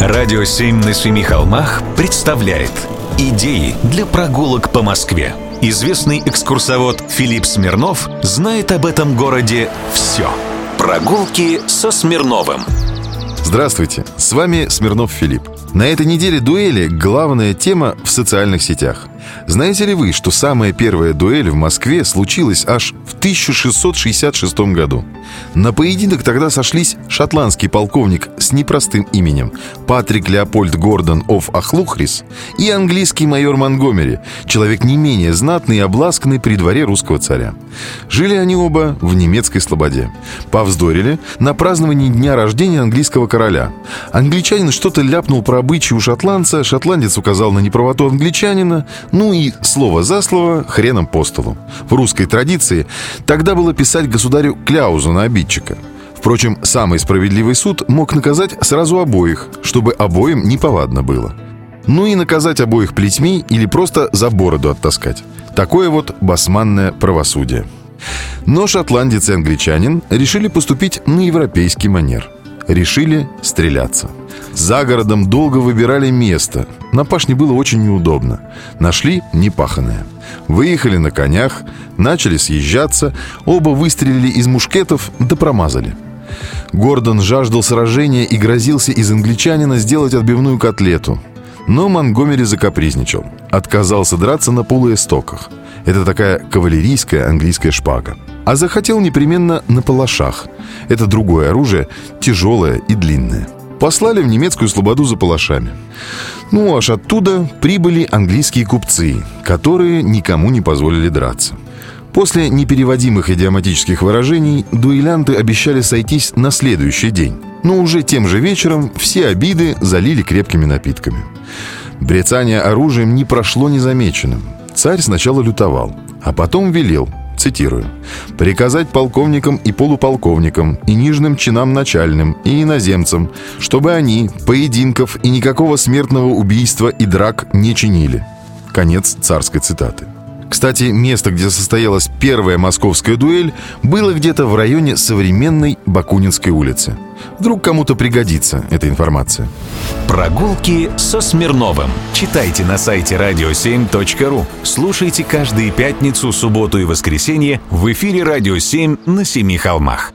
Радио «Семь на семи холмах» представляет Идеи для прогулок по Москве. Известный экскурсовод Филипп Смирнов знает об этом городе все. Прогулки со Смирновым. Здравствуйте, с вами Смирнов Филипп. На этой неделе дуэли главная тема в социальных сетях. Знаете ли вы, что самая первая дуэль в Москве случилась аж в 1666 году? На поединок тогда сошлись шотландский полковник с непростым именем Патрик Леопольд Гордон оф Ахлухрис и английский майор Монгомери, человек не менее знатный и обласканный при дворе русского царя. Жили они оба в немецкой слободе. Повздорили на праздновании дня рождения английского короля. Англичанин что-то ляпнул про обычаи у шотландца, шотландец указал на неправоту англичанина, ну и слово за слово хреном по столу. В русской традиции тогда было писать государю кляузу на обидчика. Впрочем, самый справедливый суд мог наказать сразу обоих, чтобы обоим неповадно было. Ну и наказать обоих плетьми или просто за бороду оттаскать. Такое вот басманное правосудие. Но шотландец и англичанин решили поступить на европейский манер. Решили стреляться. За городом долго выбирали место. На пашне было очень неудобно. Нашли непаханное. Выехали на конях, начали съезжаться, оба выстрелили из мушкетов, да промазали. Гордон жаждал сражения и грозился из англичанина сделать отбивную котлету. Но Монгомери закапризничал. Отказался драться на полуэстоках. Это такая кавалерийская английская шпага. А захотел непременно на палашах. Это другое оружие, тяжелое и длинное. Послали в немецкую слободу за палашами. Ну, аж оттуда прибыли английские купцы, которые никому не позволили драться. После непереводимых идиоматических выражений дуэлянты обещали сойтись на следующий день. Но уже тем же вечером все обиды залили крепкими напитками. Брецание оружием не прошло незамеченным. Царь сначала лютовал, а потом велел – цитирую, «приказать полковникам и полуполковникам, и нижним чинам начальным, и иноземцам, чтобы они поединков и никакого смертного убийства и драк не чинили». Конец царской цитаты. Кстати, место, где состоялась первая московская дуэль, было где-то в районе современной Бакунинской улицы. Вдруг кому-то пригодится эта информация. Прогулки со Смирновым. Читайте на сайте radio7.ru. Слушайте каждые пятницу, субботу и воскресенье в эфире «Радио 7» на Семи холмах.